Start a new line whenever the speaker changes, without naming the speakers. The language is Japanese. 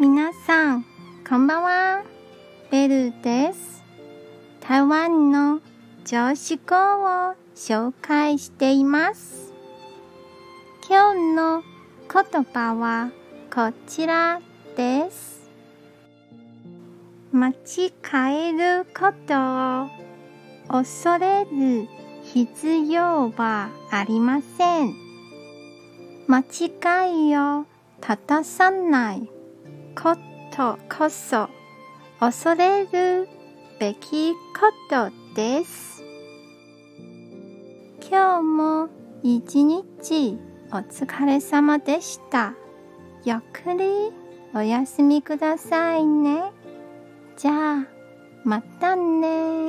皆さん、こんばんは。ベルです。台湾の常識語を紹介しています。今日の言葉はこちらです。間違えることを恐れる必要はありません。間違いを正さないことこそ恐れるべきことです。今日も一日お疲れ様でした。ゆっくりお休みくださいね。じゃあ、またね